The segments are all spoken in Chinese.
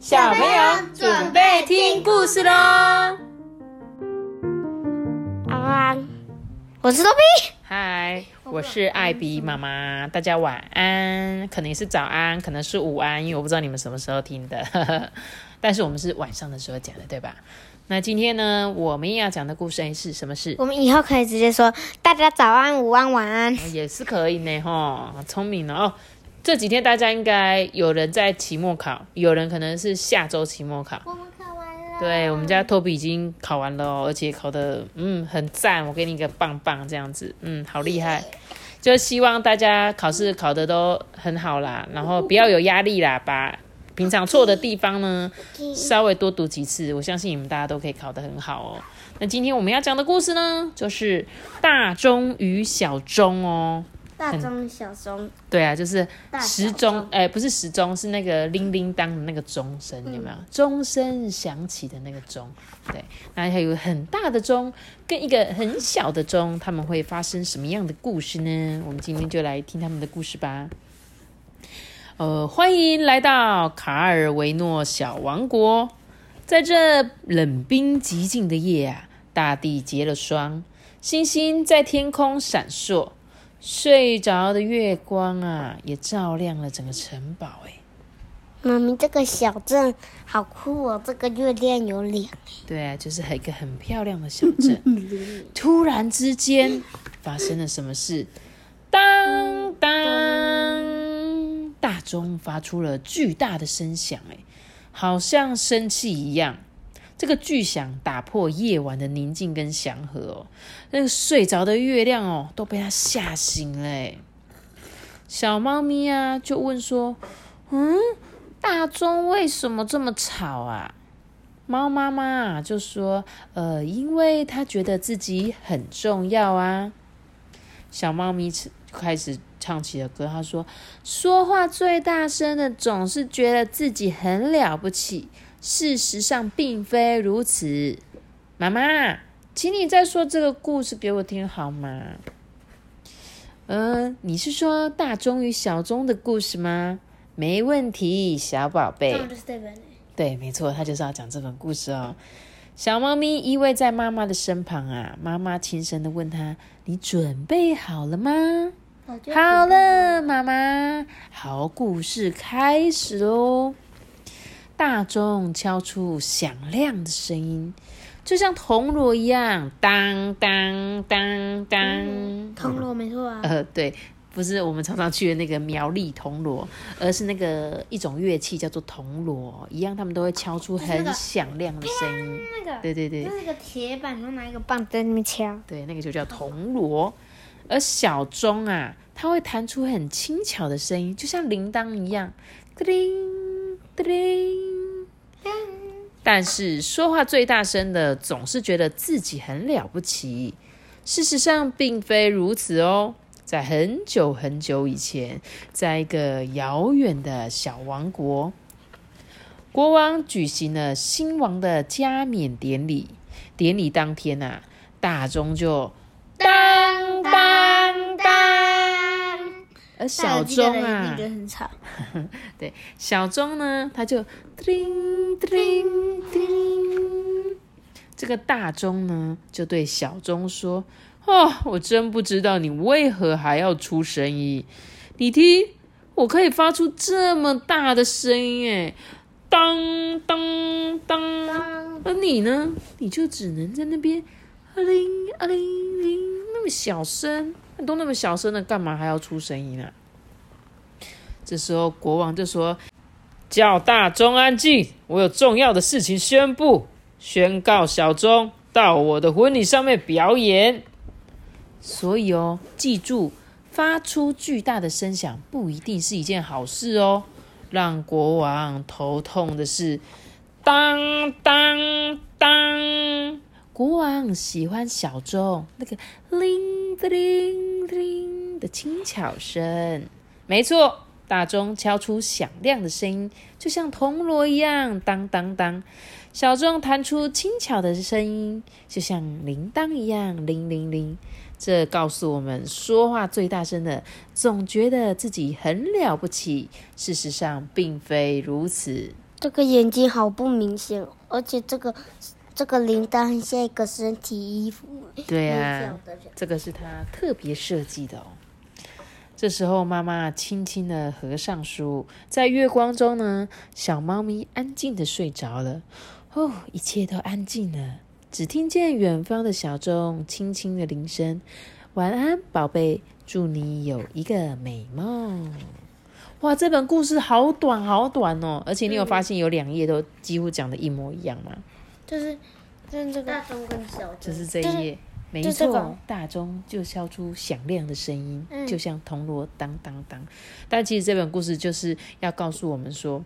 小朋友准备听故事喽！啊，我是豆比。嗨，我是艾比妈妈，大家晚安，可能是早安，可能是午安，因为我不知道你们什么时候听的，但是我们是晚上的时候讲的，对吧？那今天呢，我们要讲的故事是什么事？我们以后可以直接说大家早安、午安、晚安，也是可以呢，哈，聪明了哦。这几天大家应该有人在期末考，有人可能是下周期末考。我们考完了。对，我们家托比已经考完了哦，而且考的嗯很赞，我给你一个棒棒这样子，嗯，好厉害。就希望大家考试考的都很好啦，然后不要有压力啦，把平常错的地方呢稍微多读几次，我相信你们大家都可以考得很好哦。那今天我们要讲的故事呢，就是大钟与小钟哦。大钟小钟，对啊，就是时钟，哎，不是时钟，是那个铃铃当的那个钟声，有没有？钟声响起的那个钟，对。那还有很大的钟跟一个很小的钟，他们会发生什么样的故事呢？我们今天就来听他们的故事吧。呃，欢迎来到卡尔维诺小王国，在这冷冰寂静的夜啊，大地结了霜，星星在天空闪烁。睡着的月光啊，也照亮了整个城堡。哎，妈咪，这个小镇好酷哦！这个月亮有两。对啊，就是一个很漂亮的小镇。突然之间，发生了什么事？当当，大钟发出了巨大的声响，哎，好像生气一样。这个巨响打破夜晚的宁静跟祥和哦，那个睡着的月亮哦都被它吓醒了。小猫咪啊就问说：“嗯，大钟为什么这么吵啊？”猫妈妈就说：“呃，因为它觉得自己很重要啊。”小猫咪开始唱起了歌，他说：“说话最大声的总是觉得自己很了不起。”事实上并非如此，妈妈，请你再说这个故事给我听好吗？嗯，你是说大钟与小钟的故事吗？没问题，小宝贝。对，没错，他就是要讲这本故事哦。小猫咪依偎在妈妈的身旁啊，妈妈轻声的问他：“你准备好了吗？”好了，妈妈。好，故事开始喽。大钟敲出响亮的声音，就像铜锣一样，当当当当。铜锣没错啊。呃，对，不是我们常常去的那个苗栗铜锣，而是那个一种乐器叫做铜锣，一样，他们都会敲出很响亮的声音。那个，对对对，就是个铁板，然后拿一个棒在那边敲。对，那个就叫铜锣。而小钟啊，它会弹出很轻巧的声音，就像铃铛一样，叮铃叮铃。但是说话最大声的总是觉得自己很了不起，事实上并非如此哦。在很久很久以前，在一个遥远的小王国，国王举行了新王的加冕典礼。典礼当天呐，大钟就当当，而小钟啊，一很吵 对，小钟呢，它就叮叮。这个大钟呢，就对小钟说：“哦，我真不知道你为何还要出声音。你听，我可以发出这么大的声音，哎，当当当。而你呢，你就只能在那边啊铃啊铃铃，那么小声，都那么小声的，干嘛还要出声音啊？”这时候国王就说：“叫大钟安静，我有重要的事情宣布。”宣告小钟到我的婚礼上面表演，所以哦，记住，发出巨大的声响不一定是一件好事哦。让国王头痛的是，当当当，国王喜欢小钟那个铃铃铃的轻巧声。没错，大钟敲出响亮的声音，就像铜锣一样，当当当。小钟弹出轻巧的声音，就像铃铛一样，铃铃铃。这告诉我们，说话最大声的总觉得自己很了不起。事实上，并非如此。这个眼睛好不明显，而且这个这个铃铛很像一个身体衣服。对很啊这个是他特别设计的哦。这时候，妈妈轻轻的合上书，在月光中呢，小猫咪安静的睡着了。哦，一切都安静了，只听见远方的小钟轻轻的铃声。晚安，宝贝，祝你有一个美梦。哇，这本故事好短好短哦，而且你有发现有两页都几乎讲的一模一样吗？就是就是这个大钟跟小钟，就是这一页，没就这个错，大钟就敲出响亮的声音，嗯就像铜锣当当当。但其实这本故事就是要告诉我们说，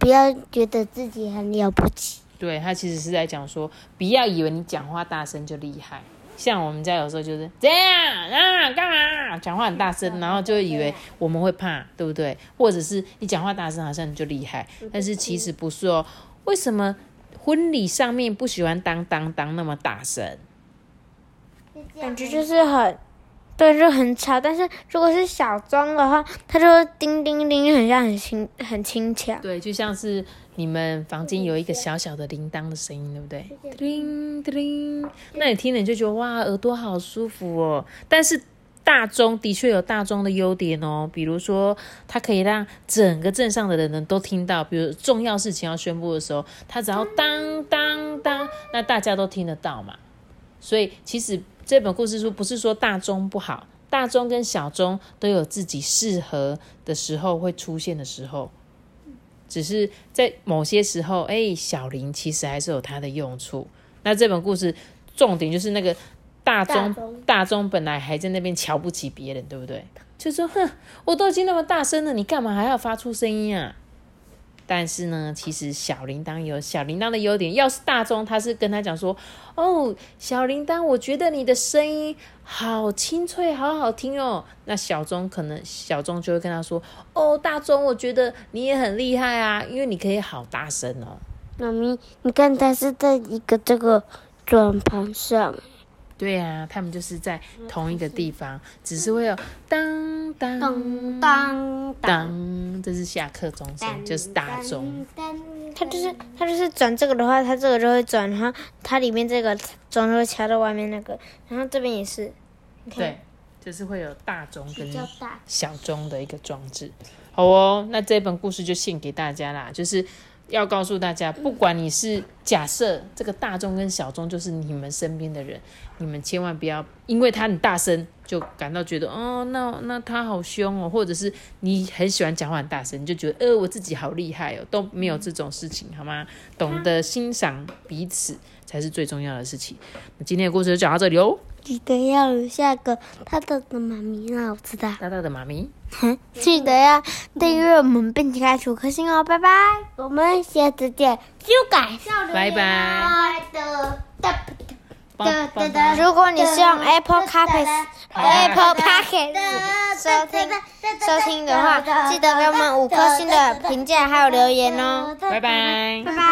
不要觉得自己很了不起。对他其实是在讲说，不要以为你讲话大声就厉害。像我们家有时候就是这样啊，干嘛讲话很大声，然后就以为我们会怕，对不对？或者是你讲话大声，好像你就厉害，但是其实不是哦。为什么婚礼上面不喜欢当当当那么大声？感觉就是很，对，就很吵。但是如果是小钟的话，它就会叮叮叮，很像很轻很轻巧。对，就像是你们房间有一个小小的铃铛的声音，对不对？叮叮，那你听了就觉得哇，耳朵好舒服哦。但是大钟的确有大钟的优点哦，比如说它可以让整个镇上的人呢都听到，比如重要事情要宣布的时候，它只要当当当，那大家都听得到嘛。所以其实这本故事书不是说大钟不好，大钟跟小钟都有自己适合的时候会出现的时候。只是在某些时候，哎，小铃其实还是有它的用处。那这本故事重点就是那个大钟，大钟本来还在那边瞧不起别人，对不对？就说哼，我都已经那么大声了，你干嘛还要发出声音啊？但是呢，其实小铃铛有小铃铛的优点。要是大钟，他是跟他讲说：“哦，小铃铛，我觉得你的声音好清脆，好好听哦。”那小钟可能小钟就会跟他说：“哦，大钟，我觉得你也很厉害啊，因为你可以好大声哦。妈咪，你看它是在一个这个转盘上，”对啊，他们就是在同一个地方，只是会有当当当当当，这是下课钟声，就是大钟。。它就是它就是转这个的话，它这个就会转，然后它里面这个钟就会敲到外面那个，然后这边也是。对，就是会有大钟跟小钟的一个装置。好哦，那这本故事就献给大家啦，就是要告诉大家，不管你是假设这个大众跟小众就是你们身边的人，你们千万不要因为他很大声就感到觉得哦，那那他好凶哦，或者是你很喜欢讲话很大声，你就觉得呃我自己好厉害哦，都没有这种事情好吗？懂得欣赏彼此才是最重要的事情。那今天的故事就讲到这里哦，记得要留下个大大的妈咪让我知道。大大的妈咪。记得要订阅我们，并且开五颗星哦，拜拜。我们下次见，修改拜拜。如果你是用 Apple c a r p e t Apple p o c k e t 收听收听的话，记得给我们五颗星的评价还有留言哦。拜拜。拜拜。